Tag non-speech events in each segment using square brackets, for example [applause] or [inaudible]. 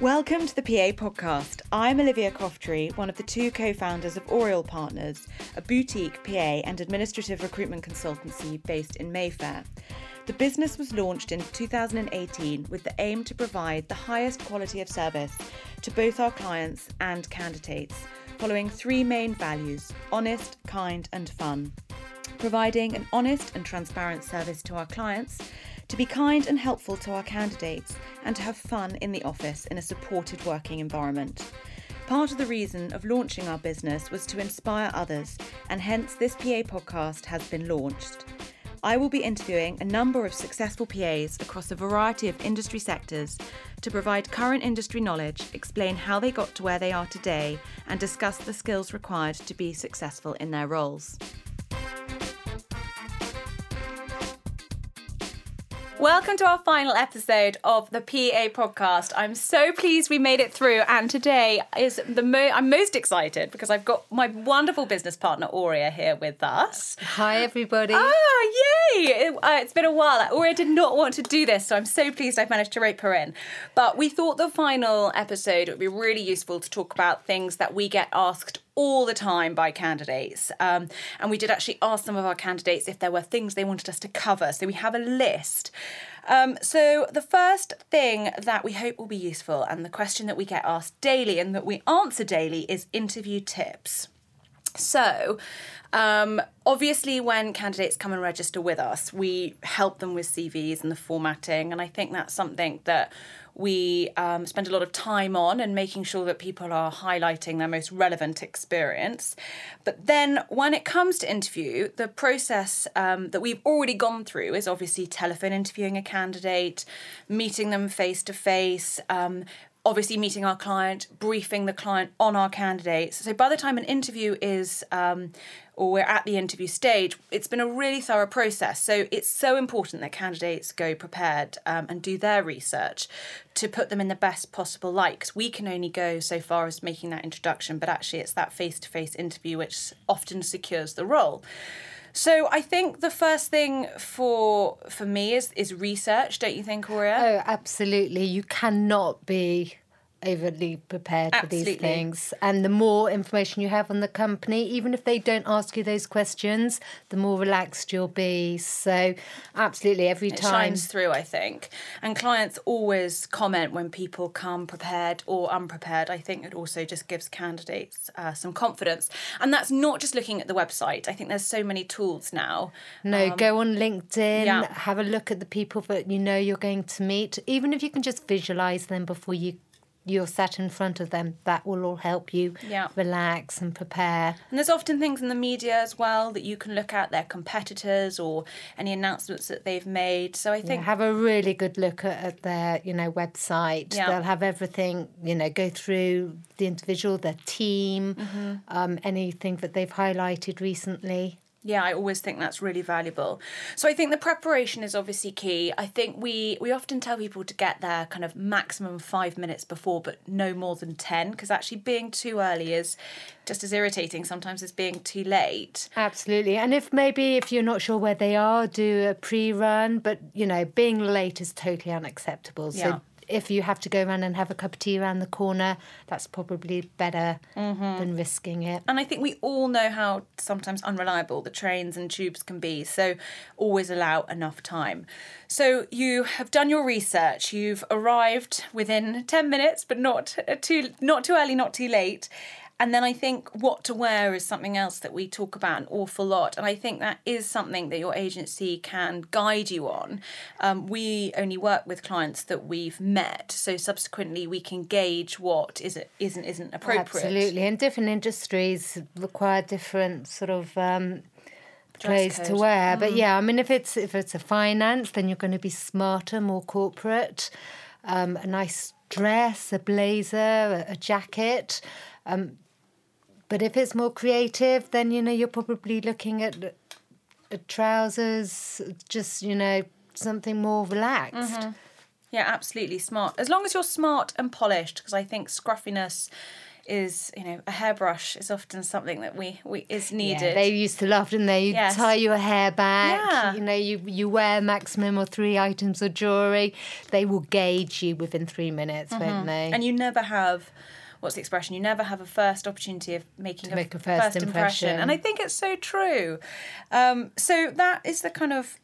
Welcome to the PA podcast. I'm Olivia Croftree, one of the two co founders of Oriel Partners, a boutique PA and administrative recruitment consultancy based in Mayfair. The business was launched in 2018 with the aim to provide the highest quality of service to both our clients and candidates, following three main values honest, kind, and fun. Providing an honest and transparent service to our clients to be kind and helpful to our candidates, and to have fun in the office in a supported working environment. Part of the reason of launching our business was to inspire others, and hence this PA podcast has been launched. I will be interviewing a number of successful PAs across a variety of industry sectors to provide current industry knowledge, explain how they got to where they are today, and discuss the skills required to be successful in their roles. Welcome to our final episode of the PA podcast. I'm so pleased we made it through, and today is the mo- I'm most excited because I've got my wonderful business partner Aurea here with us. Hi, everybody. Ah, yay! It, uh, it's been a while. Aurea did not want to do this, so I'm so pleased I've managed to rope her in. But we thought the final episode would be really useful to talk about things that we get asked all the time by candidates. Um, and we did actually ask some of our candidates if there were things they wanted us to cover. So we have a list. Um, so the first thing that we hope will be useful, and the question that we get asked daily and that we answer daily, is interview tips. So, um, obviously, when candidates come and register with us, we help them with CVs and the formatting, and I think that's something that we um, spend a lot of time on and making sure that people are highlighting their most relevant experience. But then when it comes to interview, the process um, that we've already gone through is obviously telephone interviewing a candidate, meeting them face to face, obviously meeting our client, briefing the client on our candidates. So by the time an interview is um, or we're at the interview stage, it's been a really thorough process. So it's so important that candidates go prepared um, and do their research to put them in the best possible light. Because we can only go so far as making that introduction, but actually it's that face to face interview which often secures the role. So I think the first thing for for me is is research, don't you think, Aurea? Oh, absolutely. You cannot be overly prepared Absolutely. for these things. And the more information you have on the company, even if they don't ask you those questions, the more relaxed you'll be. So, absolutely, every it time. shines through, I think. And clients always comment when people come prepared or unprepared. I think it also just gives candidates uh, some confidence. And that's not just looking at the website. I think there's so many tools now. No, um, go on LinkedIn, yeah. have a look at the people that you know you're going to meet, even if you can just visualize them before you you're sat in front of them, that will all help you yeah. relax and prepare. And there's often things in the media as well that you can look at their competitors or any announcements that they've made. So I think yeah, have a really good look at, at their you know website. Yeah. They'll have everything you know go through the individual, their team, mm-hmm. um, anything that they've highlighted recently. Yeah, I always think that's really valuable. So I think the preparation is obviously key. I think we we often tell people to get there kind of maximum 5 minutes before but no more than 10 because actually being too early is just as irritating sometimes as being too late. Absolutely. And if maybe if you're not sure where they are, do a pre-run, but you know, being late is totally unacceptable. So yeah if you have to go around and have a cup of tea around the corner, that's probably better mm-hmm. than risking it. And I think we all know how sometimes unreliable the trains and tubes can be, so always allow enough time. So you have done your research, you've arrived within 10 minutes, but not too not too early, not too late. And then I think what to wear is something else that we talk about an awful lot. And I think that is something that your agency can guide you on. Um, we only work with clients that we've met. So subsequently, we can gauge what is it, isn't, isn't appropriate. Absolutely. And different industries require different sort of. Um, clothes to wear mm. but yeah i mean if it's if it's a finance then you're going to be smarter more corporate um, a nice dress a blazer a, a jacket um, but if it's more creative, then you know you're probably looking at, at trousers, just you know something more relaxed. Mm-hmm. Yeah, absolutely smart. As long as you're smart and polished, because I think scruffiness is you know a hairbrush is often something that we, we is needed. Yeah, they used to laugh, didn't they? You Yes. tie your hair back. Yeah. You know, you you wear maximum of three items of jewelry. They will gauge you within three minutes, won't they? Mm-hmm. and you never have what's the expression? You never have a first opportunity of making To make a first impression. and i think it's so true. Um, so that is the kind of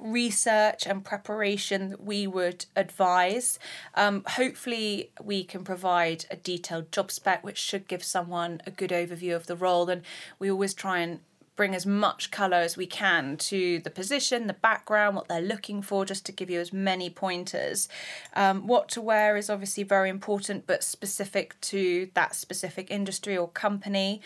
research and preparation that we would advise. Um, hopefully we can provide a detailed job spec which should give someone a good overview of the role. And we always try and bring as much colour as we can to the position, the background, what they're looking for, just to give you as many pointers. Um, what to wear is obviously very important, but specific to that specific industry or company.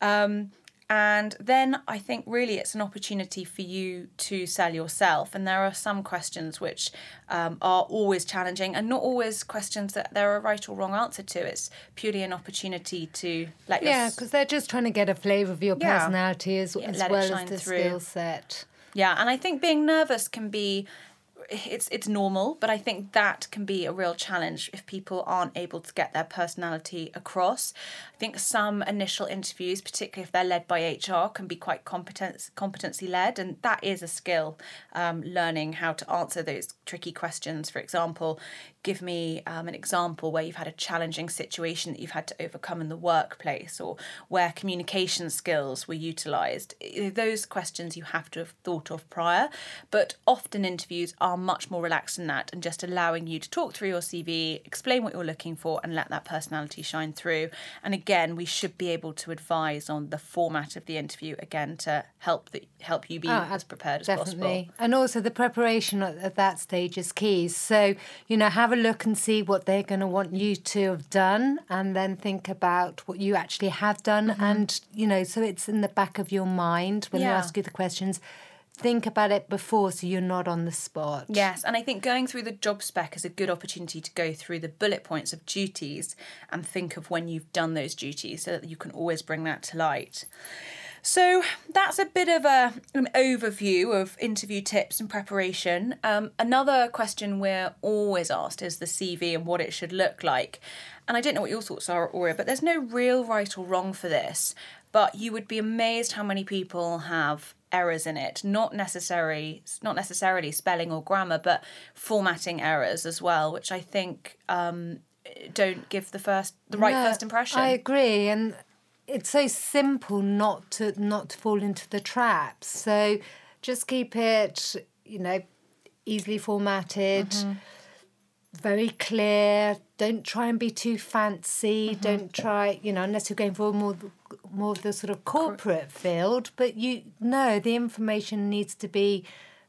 Um, and then I think really it's an opportunity for you to sell yourself. And there are some questions which um, are always challenging and not always questions that there are a right or wrong answer to. It's purely an opportunity to let your yeah, because they're just trying to get a flavour of your Yeah. personality as, Yeah, as well as the through. skill set. Yeah, and I think being nervous can be it's it's normal, but I think that can be a real challenge if people aren't able to get their personality across. I think some initial interviews, particularly if they're led by HR, can be quite competence competency led, and that is a skill. Um, learning how to answer those tricky questions. For example, give me um, an example where you've had a challenging situation that you've had to overcome in the workplace, or where communication skills were utilised. Those questions you have to have thought of prior, but often interviews are much more relaxed than that and just allowing you to talk through your CV, explain what you're looking for, and let that personality shine through. And again, we should be able to advise on the format of the interview again to help the, help you be Oh, as prepared as Definitely. possible. And also the preparation at, at that stage is key. So, you know, have a look and see what they're going to want you to have done and then think about what you actually have done. Mm-hmm. And, you know, so it's in the back of your mind when they ask you the questions. Think about it before so you're not on the spot. Yes, and I think going through the job spec is a good opportunity to go through the bullet points of duties and think of when you've done those duties so that you can always bring that to light. So that's a bit of a, an overview of interview tips and preparation. Um, another question we're always asked is the CV and what it should look like. And I don't know what your thoughts are, Aurea, but there's no real right or wrong for this. But you would be amazed how many people have errors in it. Not necessarily, not necessarily spelling or grammar, but formatting errors as well, which I think um, don't give the first the right No, first impression. I agree, and it's so simple not to not to fall into the traps. So just keep it, you know, easily formatted, Mm-hmm. very clear. Don't try and be too fancy. Mm-hmm. Don't try, you know, unless you're going for more more of the sort of corporate field. But you no, the information needs to be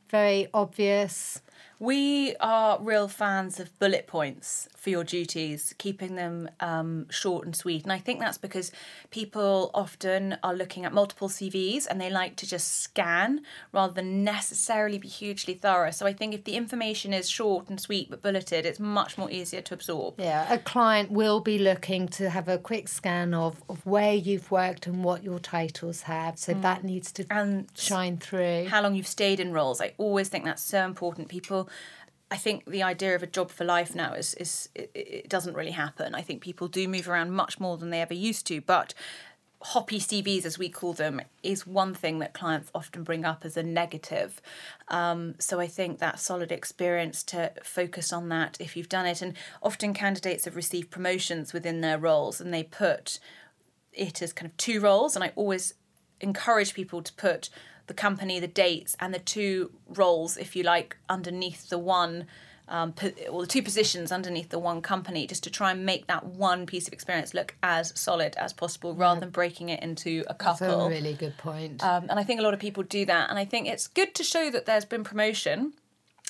very obvious. We are real fans of bullet points for your duties, keeping them um, short and sweet. And I think that's because people often are looking at multiple CVs and they like to just scan rather than necessarily be hugely thorough. So I think if the information is short and sweet but bulleted, it's much more easier to absorb. Yeah, a client will be looking to have a quick scan of, of where you've worked and what your titles have. So that needs to And shine through. how long you've stayed in roles. I always think that's so important. People, I think the idea of a job for life now is is it, it doesn't really happen. I think people do move around much more than they ever used to, but hoppy CVs, as we call them, is one thing that clients often bring up as a negative. Um, so I think that solid experience to focus on that if you've done it. And often candidates have received promotions within their roles and they put it as kind of two roles. And I always encourage people to put the company, the dates, and the two roles, if you like, underneath the one. Um, or the two positions underneath the one company, just to try and make that one piece of experience look as solid as possible, rather than breaking it into a couple. That's a really good point. Um, and I think a lot of people do that. And I think it's good to show that there's been promotion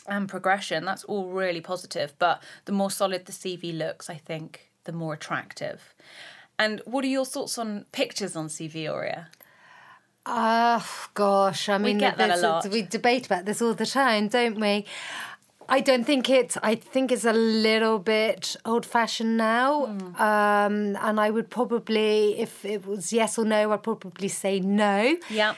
and progression. That's all really positive. But the more solid the CV looks, I think, the more attractive. And what are your thoughts on pictures on CV, Aurea? Ah, gosh, I mean, get that a lot. we debate about this all the time, don't we? I don't think it's. I think it's a little bit old-fashioned now, Hmm. um, and I would probably, if it was yes or no, I'd probably say no. Yeah.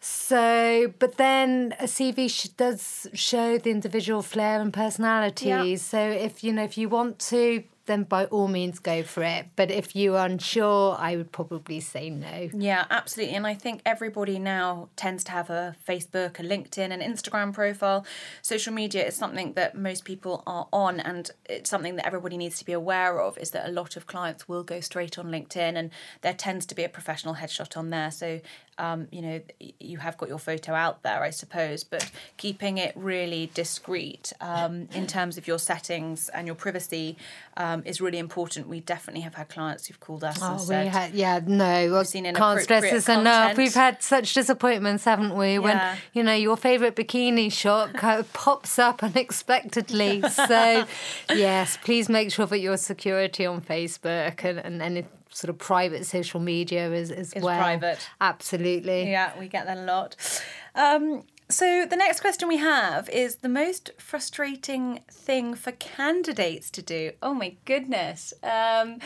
So, but then a CV sh- does show the individual flair and personality. Yeah. So, if you know, if you want to then by all means go for it. But if you're unsure, I would probably say no. Yeah, absolutely. And I think everybody now tends to have a Facebook, a LinkedIn, an Instagram profile. Social media is something that most people are on, and it's something that everybody needs to be aware of. Is that a lot of clients will go straight on LinkedIn, and there tends to be a professional headshot on there. So um, you know, you have got your photo out there, I suppose, but keeping it really discreet um, in terms of your settings and your privacy um, is really important. We definitely have had clients who've called us oh, and said, had, "Yeah, no, we've seen can't stress this content. enough. We've had such disappointments, haven't we? When you know your favourite bikini shot [laughs] kind of pops up unexpectedly. [laughs] so, yes, please make sure that your security on Facebook and and, and sort of private social media as, as is well. private. Absolutely. Yeah, we get that a lot. Um, so the next question we have is the most frustrating thing for candidates to do. Oh my goodness. Um,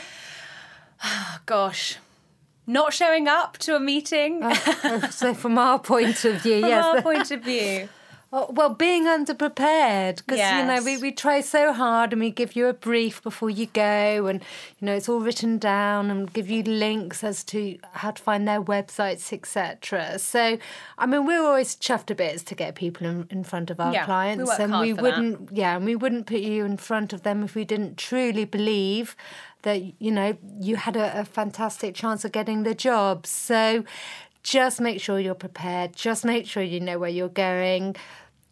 oh [sighs] gosh. Not showing up to a meeting. Oh, [laughs] so from our point of view, from yes. From our point of view. [laughs] Oh, well, being underprepared because yes. you know we, we try so hard and we give you a brief before you go and you know it's all written down and give you links as to how to find their websites etc. So I mean we're always chuffed a bit to get people in, in front of our yeah, clients we and we wouldn't that. yeah and we wouldn't put you in front of them if we didn't truly believe that you know you had a, a fantastic chance of getting the job. So just make sure you're prepared. Just make sure you know where you're going.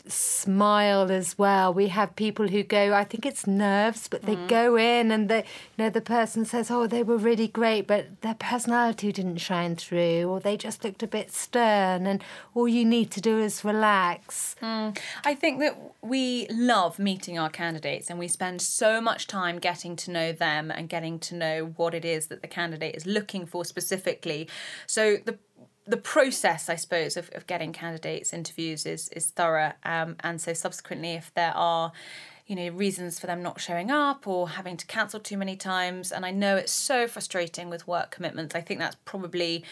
Smile as well. We have people who go, I think it's nerves, but they mm. go in and they, you know, the person says, "Oh, they were really great, but their personality didn't shine through, or they just looked a bit stern." And all you need to do is relax. Mm. I think that we love meeting our candidates, and we spend so much time getting to know them and getting to know what it is that the candidate is looking for specifically. So the the process, I suppose, of, of getting candidates interviews is is thorough. Um, and so subsequently, if there are you know reasons for them not showing up or having to cancel too many times and i know it's so frustrating with work commitments i think that's probably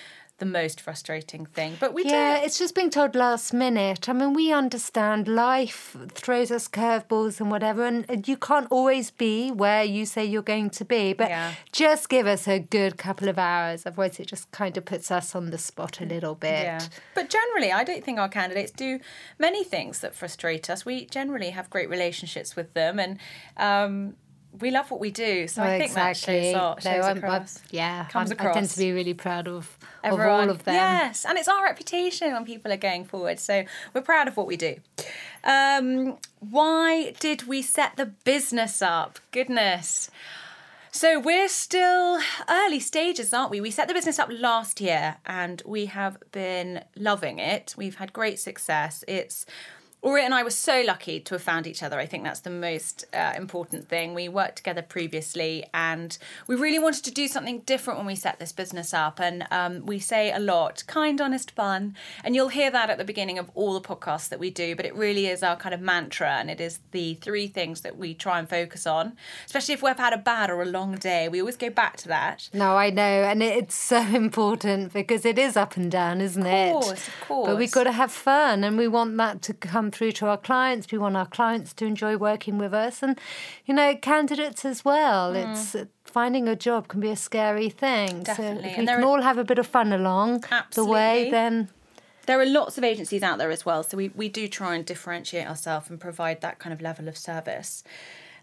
the most frustrating thing. But we yeah, do. it's just being told last minute. I mean, we understand life throws us curveballs and whatever, and you can't always be where you say you're going to be. But yeah. just give us a good couple of hours, otherwise it just kind of puts us on the spot a little bit. Yeah. But generally, I don't think our candidates do many things that frustrate us. We generally have great relationships with them, and um, we love what we do. So I think exactly. that shows, shows no, across. I'm, yeah, comes I'm, across. I tend to be really proud of, Everyone, of all of them. Yes, and it's our reputation when people are going forward. So we're proud of what we do. Um, why did we set the business up? Goodness. So we're still early stages, aren't we? We set the business up last year and we have been loving it. We've had great success. It's Uri and I were so lucky to have found each other. I think that's the most uh, important thing. We worked together previously and we really wanted to do something different when we set this business up. And um, we say a lot kind, honest, fun. And you'll hear that at the beginning of all the podcasts that we do, but it really is our kind of mantra. And it is the three things that we try and focus on, especially if we've had a bad or a long day. We always go back to that. No, I know. And it's so [laughs] important because it is up and down, isn't it? Of course, of course. But we've got to have fun and we want that to come through to our clients. We want our clients to enjoy working with us, and you know, candidates as well. Mm. It's uh, finding a job can be a scary thing. Definitely. So if we can are... all have a bit of fun along Absolutely. the way, then there are lots of agencies out there as well. So we, we do try and differentiate ourselves and provide that kind of level of service.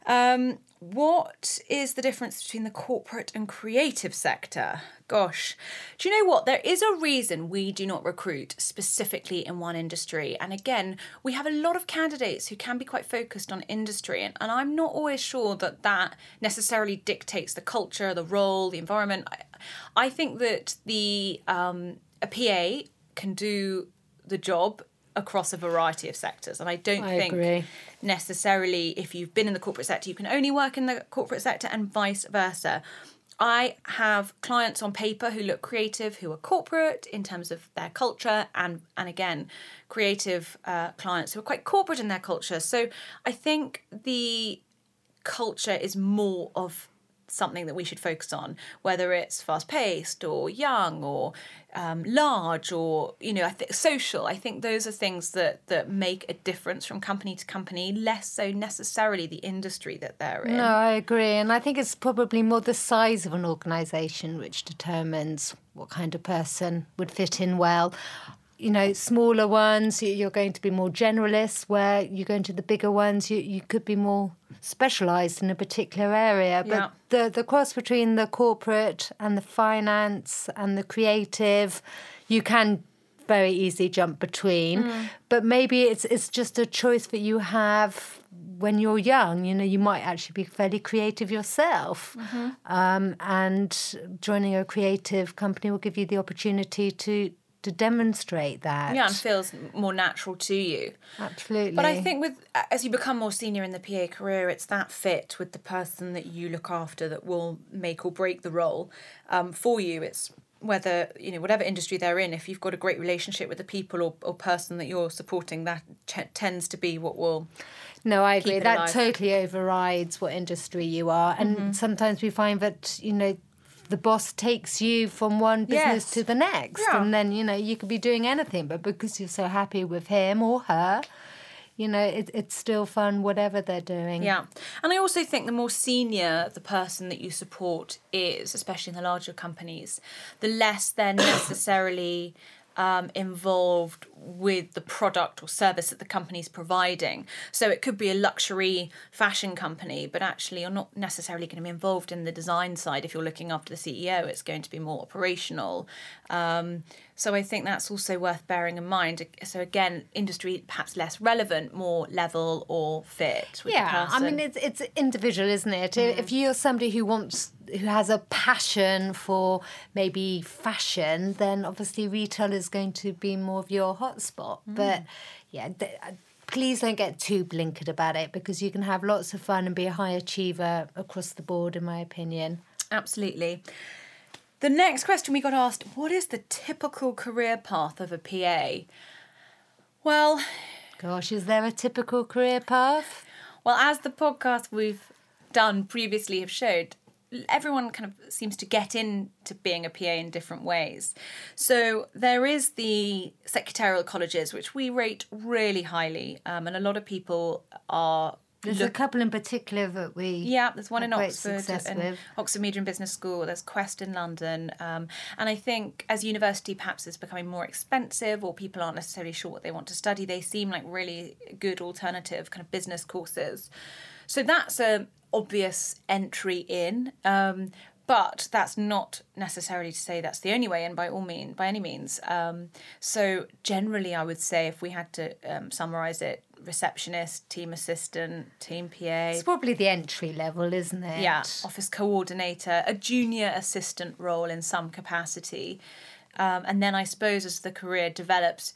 Um, what is the difference between the corporate and creative sector? Gosh, do you know what? There is a reason we do not recruit specifically in one industry. And again, we have a lot of candidates who can be quite focused on industry. And, and I'm not always sure that that necessarily dictates the culture, the role, the environment. I, I think that the um, a PA can do the job across a variety of sectors. And I don't I think agree. necessarily if you've been in the corporate sector, you can only work in the corporate sector and vice versa. I have clients on paper who look creative, who are corporate in terms of their culture, and and again, creative uh, clients who are quite corporate in their culture. So I think the culture is more of something that we should focus on, whether it's fast paced or young or um, large or you know I think social. I think those are things that that make a difference from company to company, less so necessarily the industry that they're in. No, I agree, and I think it's probably more the size of an organisation which determines what kind of person would fit in well you know, smaller ones, you're going to be more generalist, where you go into the bigger ones, you, you could be more specialised in a particular area. But Yeah. the, the cross between the corporate and the finance and the creative, you can very easily jump between. But maybe it's it's just a choice that you have when you're young. You know, you might actually be fairly creative yourself. Mm-hmm. Um, and joining a creative company will give you the opportunity to to demonstrate that. Yeah, and feels more natural to you. absolutely. But I think with as you become more senior in the PA career, it's that fit with the person that you look after that will make or break the role um, for you. It's whether you know whatever industry they're in. If you've got a great relationship with the people or, or person that you're supporting, that t- tends to be what will. No, I agree. That alive. totally overrides what industry you are. And Mm-hmm. sometimes we find that, you know, the boss takes you from one business Yes. to the next. Yeah. And then, you know, you could be doing anything, but because you're so happy with him or her, you know, it, it's still fun, whatever they're doing. Yeah, and I also think the more senior the person that you support is, especially in the larger companies, the less they're [coughs] necessarily um, involved with the product or service that the company's providing. So it could be a luxury fashion company, but actually you're not necessarily going to be involved in the design side. If you're looking after the CEO, it's going to be more operational. Um, so I think that's also worth bearing in mind. So again, industry perhaps less relevant, more level or fit. With Yeah, I mean it's it's individual, isn't it? If you're somebody who wants who has a passion for maybe fashion, then obviously retail is going to be more of your hotspot. But yeah, th- uh, please don't get too blinkered about it because you can have lots of fun and be a high achiever across the board, in my opinion. Absolutely. The next question we got asked what is the typical career path of a PA? Well, Gosh, is there a typical career path? well, as the podcast we've done previously have showed, everyone kind of seems to get into being a PA in different ways. So there is the secretarial colleges, which we rate really highly, um, and a lot of people are. There's a couple in particular that we Yeah, there's one in Oxford and with. Oxford Media and Business School. There's Quest in London, um, and I think as university perhaps is becoming more expensive, or people aren't necessarily sure what they want to study, they seem like really good alternative kind of business courses. So that's a obvious entry in. Um, but that's not necessarily to say that's the only way and by all mean by any means. Um, so generally, I would say if we had to um, summarize it, receptionist, team assistant, team PA, It's probably the entry level, isn't it? yeah, office coordinator, a junior assistant role in some capacity. Um, and then I suppose as the career develops,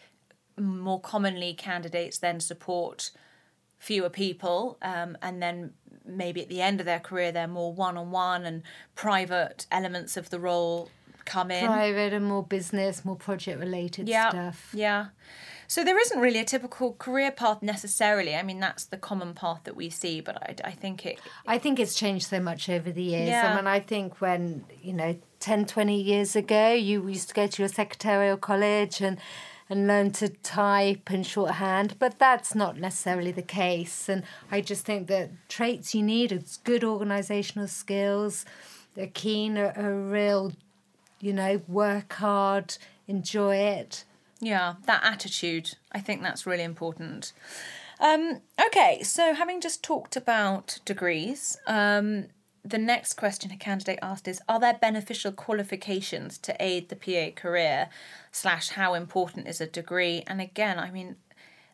more commonly candidates then support fewer people. Um, and then maybe at the end of their career, they're more one on one and private elements of the role come in. Private and more business, more project related yeah, stuff. Yeah. So there isn't really a typical career path necessarily. I mean, that's the common path that we see, but I, I think it. I think it's changed so much over the years. Yeah. I mean, I think when, you know, 10, 20 years ago, you used to go to your secretarial college and, and learn to type and shorthand, but that's not necessarily the case. And I just think that traits you need is good organisational skills, they're keen, a, a real, you know, work hard, enjoy it. Yeah, that attitude. I think that's really important. Um, okay, so having just talked about degrees, um, the next question a candidate asked is Are there beneficial qualifications to aid the PA career? Slash, how important is a degree? And again, I mean,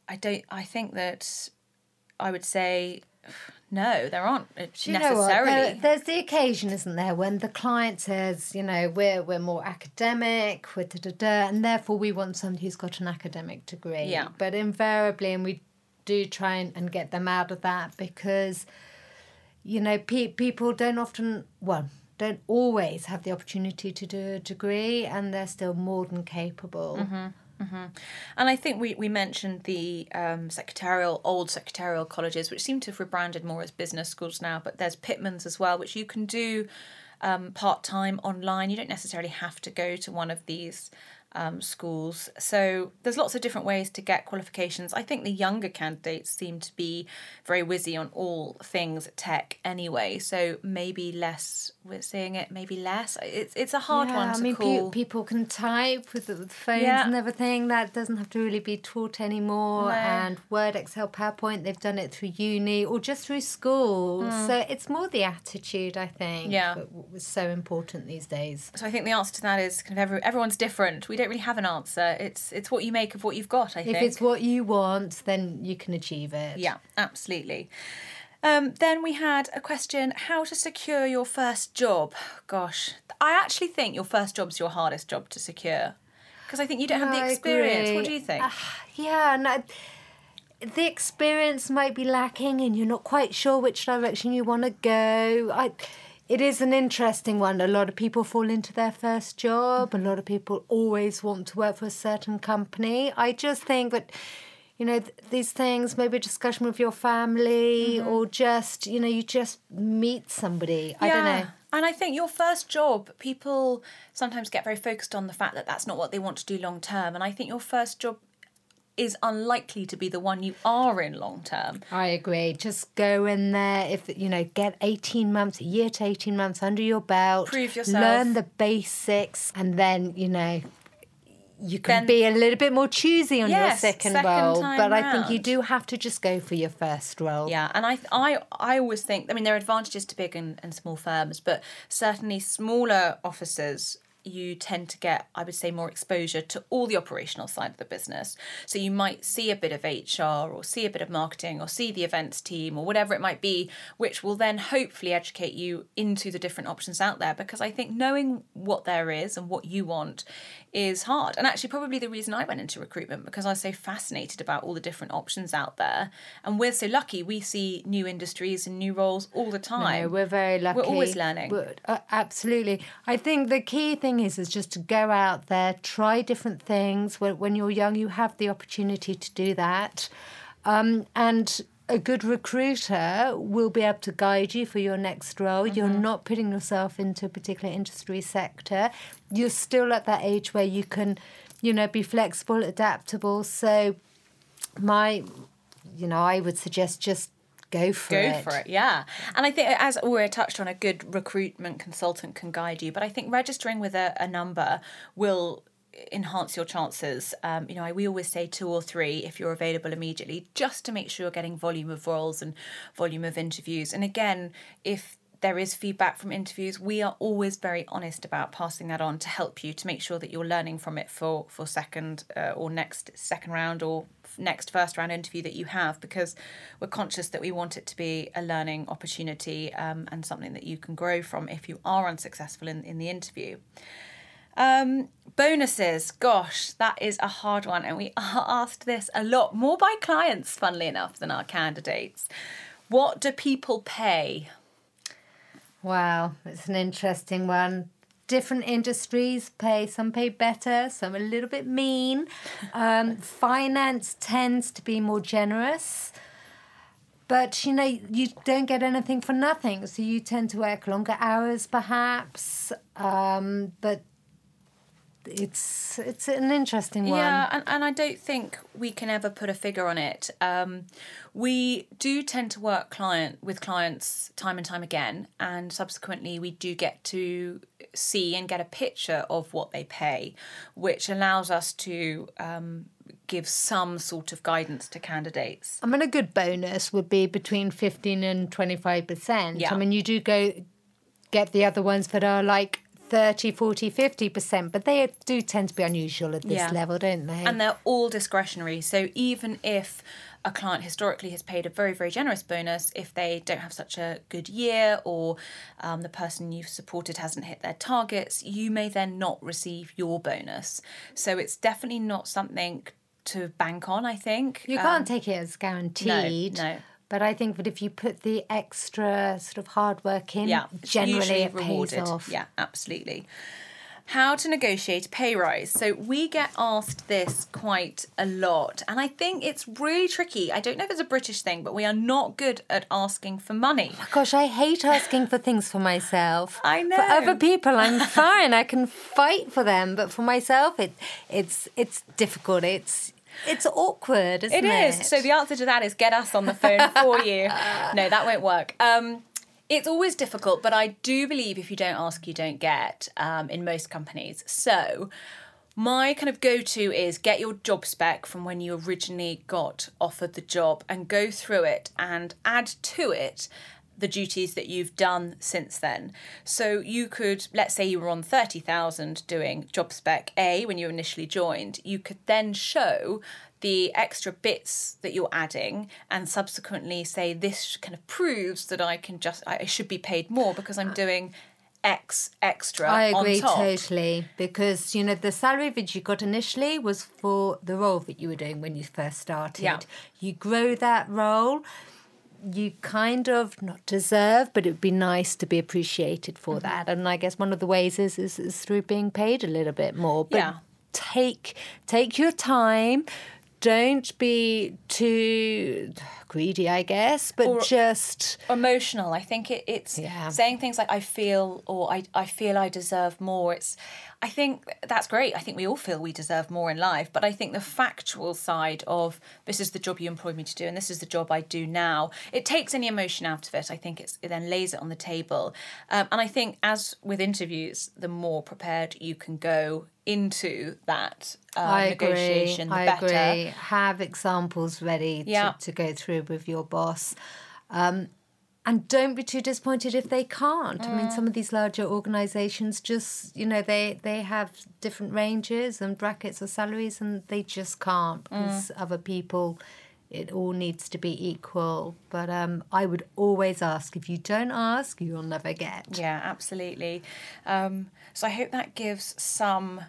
I don't, I think that I would say no, there aren't Do you know what? necessarily. There- there's the occasion, isn't there, when the client says, you know, we're we're more academic, we're da da da, and therefore we want somebody who's got an academic degree. Yeah. But invariably, and we do try and, and get them out of that because, you know, pe- people don't often, well, don't always have the opportunity to do a degree, and they're still more than capable Mm-hmm. And I think we, we mentioned the um, secretarial, old secretarial colleges, which seem to have rebranded more as business schools now, but there's Pitman's as well, which you can do um, part time online. You don't necessarily have to go to one of these um, schools. So there's lots of different ways to get qualifications. I think the younger candidates seem to be very whizzy on all things tech anyway. So maybe less we're seeing it, maybe less. It's it's a hard yeah, one to I mean, call. Pe- people can type with the phones Yeah. and everything. That doesn't have to really be taught anymore. No. And Word, Excel, PowerPoint, they've done it through uni or just through school. So it's more the attitude, I think. Yeah. that was so important these days. so I think the answer to that is kind of every, everyone's different. We don't really have an answer. It's it's what you make of what you've got. I If think. If it's what you want, then you can achieve it. Yeah, absolutely. Um, then we had a question how to secure your first job. Gosh, I actually think your first job's your hardest job to secure because I think you don't have the I experience. What do you think? Ah, yeah, no, the experience might be lacking, and you're not quite sure which direction you want to go. I, it is an interesting one. A lot of people fall into their first job. A lot of people always want to work for a certain company. I just think that. You know, th- these things, maybe a discussion with your family, Mm-hmm. or just, you know, you just meet somebody. I don't know. And I think your first job, people sometimes get very focused on the fact that that's not what they want to do long term. And I think your first job is unlikely to be the one you are in long term. I agree. Just go in there. If you know, get eighteen months, a year to eighteen months under your belt. Prove yourself. Learn the basics, and then you know. You Then- can be a little bit more choosy on your second, second role, but I think you do have to just go for your first role. Yeah, and I, I, I always think. I mean, there are advantages to big and, and small firms, but certainly smaller offices, you tend to get, I would say, more exposure to all the operational side of the business. So you might see a bit of HR, or see a bit of marketing, or see the events team, or whatever it might be, which will then hopefully educate you into the different options out there. Because I think knowing what there is and what you want is hard. And actually, probably the reason I went into recruitment because I was so fascinated about all the different options out there. And we're so lucky, we see new industries and new roles all the time. No, we're very lucky. We're always learning. We're- uh, absolutely. I think the key thing is is just to go out there, try different things. When, when you're young, you have the opportunity to do that, um, and a good recruiter will be able to guide you for your next role. You're Mm-hmm. not putting yourself into a particular industry sector. You're still at that age where you can, you know, be flexible, adaptable. So, my, you know, I would suggest just go for Go it. Go for it, yeah. And I think, as we touched on, a good recruitment consultant can guide you. But I think registering with a, a number will enhance your chances. Um, you know, I, we always say two or three if you're available immediately, just to make sure you're getting volume of roles and volume of interviews. And again, if there is feedback from interviews, we are always very honest about passing that on to help you to make sure that you're learning from it for for second uh, or next second round or next first round interview that you have because we're conscious that we want it to be a learning opportunity um, and something that you can grow from if you are unsuccessful in, in the interview. Um, bonuses, gosh, that is a hard one, and we [laughs] are asked this a lot more by clients, funnily enough, than our candidates. What do people pay? Wow, it's an interesting one. Different industries pay, some pay better, some a little bit mean. Um, [laughs] finance tends to be more generous. But you know, you don't get anything for nothing. So you tend to work longer hours perhaps. Um, but it's it's an interesting one. Yeah, and, and I don't think we can ever put a figure on it. Um, we do tend to work client with clients time and time again, and subsequently we do get to see and get a picture of what they pay, which allows us to um, give some sort of guidance to candidates. I mean, a good bonus would be between 15 and 25%. Yeah. I mean, you do go get the other ones that are like 30, 40, 50%, but they do tend to be unusual at this Yeah. level, don't they? and they're all discretionary. So even if a client historically has paid a very, very generous bonus, if they don't have such a good year or um, the person you've supported hasn't hit their targets, you may then not receive your bonus. So it's definitely not something to bank on, I think. you Um, can't take it as guaranteed. no. But I think that if you put the extra sort of hard work in, yeah, generally it rewarded. pays off. Yeah, absolutely. how to negotiate a pay rise. So we get asked this quite a lot, and I think it's really tricky. I don't know if it's a British thing, but we are not good at asking for money. Oh gosh, I hate asking for things for myself. I know. For other people, I'm fine. I can fight for them, but for myself, it it's it's difficult. It's it's awkward, isn't it? It is. So the answer to that is get us on the phone for you. [laughs] No, that won't work. Um, it's always difficult, but I do believe if you don't ask, you don't get um, in most companies. So, my kind of go to is get your job spec from when you originally got offered the job and go through it and add to it the duties that you've done since then. So you could, let's say you were on 30,000 doing job spec A when you initially joined, you could then show the extra bits that you're adding and subsequently say this kind of proves that I can just I should be paid more because I'm doing X extra. I agree totally because you know the salary that you got initially was for the role that you were doing when you first started. Yeah. You grow that role, you kind of not deserve, but it would be nice to be appreciated for mm-hmm. that. And I guess one of the ways is, is, is through being paid a little bit more. But yeah. take take your time don't be too greedy, I guess, but or just emotional. I think it, it's yeah. saying things like "I feel" or "I I feel I deserve more." It's I think that's great. I think we all feel we deserve more in life, but I think the factual side of this is the job you employed me to do and this is the job I do now, it takes any emotion out of it. I think it then lays it on the table. Um, and I think, as with interviews, the more prepared you can go into that uh, negotiation, the I better. Agree. Have examples ready to, to go through with your boss. Um, and don't be too disappointed if they can't. Mm. I mean, some of these larger organisations just, you know, they they have different ranges and brackets of salaries, and they just can't because mm. other people. It all needs to be equal, but um, I would always ask. If you don't ask, you'll never get. Yeah, absolutely. Um, so I hope that gives some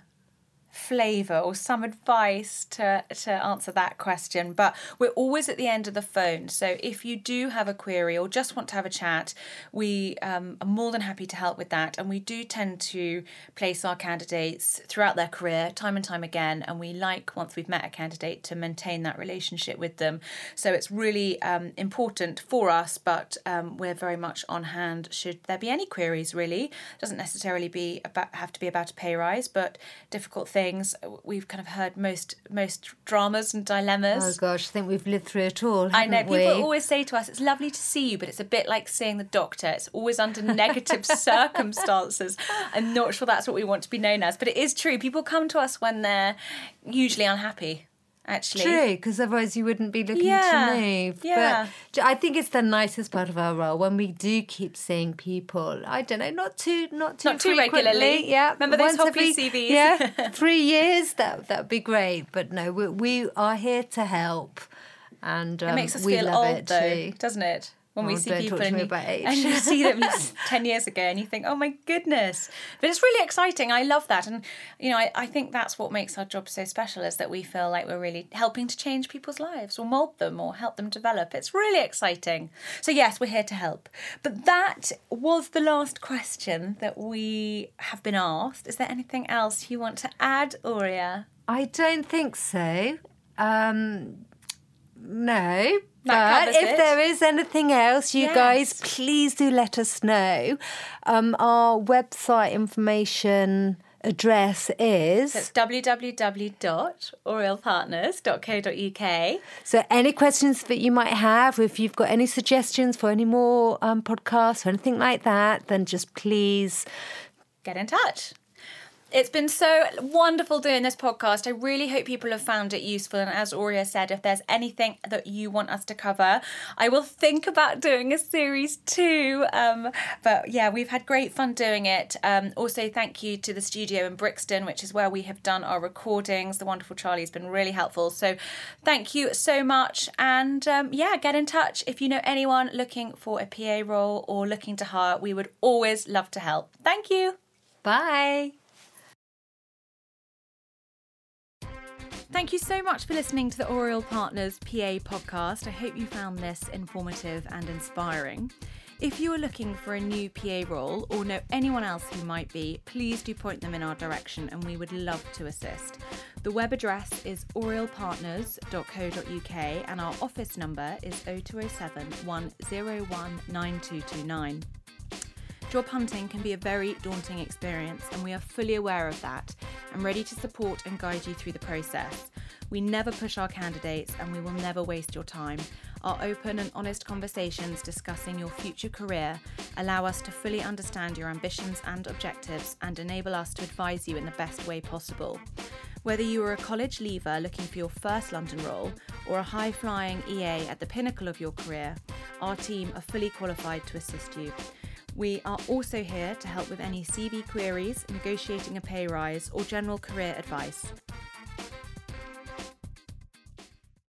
flavour or some advice to, to answer that question. But we're always at the end of the phone. So if you do have a query or just want to have a chat, we um, are more than happy to help with that. And we do tend to place our candidates throughout their career time and time again. And we like, once we've met a candidate, to maintain that relationship with them. So it's really um, important for us, but um, we're very much on hand should there be any queries, really. It doesn't necessarily be about, have to be about a pay rise, but difficult things things. We've kind of heard most most dramas and dilemmas. Oh gosh, I think we've lived through it all. I know. We? People always say to us, "It's lovely to see you," but it's a bit like seeing the doctor. It's always under negative [laughs] circumstances. I'm not sure that's what we want to be known as, but it is true. People come to us when they're usually unhappy actually. True, because otherwise you wouldn't be looking yeah. to move. Yeah. But I think it's the nicest part of our role when we do keep seeing people. I don't know, not too, not too, not too regularly. Yeah. Remember those Hoppy CVs? Yeah. [laughs] three years. That that'd be great. But no, we, we are here to help, and um, it makes us we feel love old, it though, too. doesn't it? When oh, we see people and you, [laughs] and you, see them [laughs] 10 years ago and you think oh my goodness. But it's really exciting. I love that. And you know I, I think that's what makes our job so special is that we feel like we're really helping to change people's lives or mold them or help them develop. It's really exciting. So yes we're here to help. But that was the last question that we have been asked. Is there anything else you want to add Aurea? I don't think so. Um no, but if it. there is anything else, you yes. guys, please do let us know. Um, our website information address is www.orielpartners.co.uk. So, any questions that you might have, if you've got any suggestions for any more um, podcasts or anything like that, then just please get in touch. It's been so wonderful doing this podcast. I really hope people have found it useful. And as Aurea said, if there's anything that you want us to cover, I will think about doing a series too. Um, but yeah, we've had great fun doing it. Um, also, thank you to the studio in Brixton, which is where we have done our recordings. The wonderful Charlie has been really helpful. So thank you so much. And um, yeah, get in touch if you know anyone looking for a PA role or looking to hire. We would always love to help. Thank you. Bye. Thank you so much for listening to the Oriel Partners PA podcast. I hope you found this informative and inspiring. If you are looking for a new PA role or know anyone else who might be, please do point them in our direction and we would love to assist. The web address is orielpartners.co.uk and our office number is 0207 101 9229. Job hunting can be a very daunting experience, and we are fully aware of that and ready to support and guide you through the process. We never push our candidates and we will never waste your time. Our open and honest conversations discussing your future career allow us to fully understand your ambitions and objectives and enable us to advise you in the best way possible. Whether you are a college leaver looking for your first London role or a high flying EA at the pinnacle of your career, our team are fully qualified to assist you. We are also here to help with any CV queries, negotiating a pay rise, or general career advice.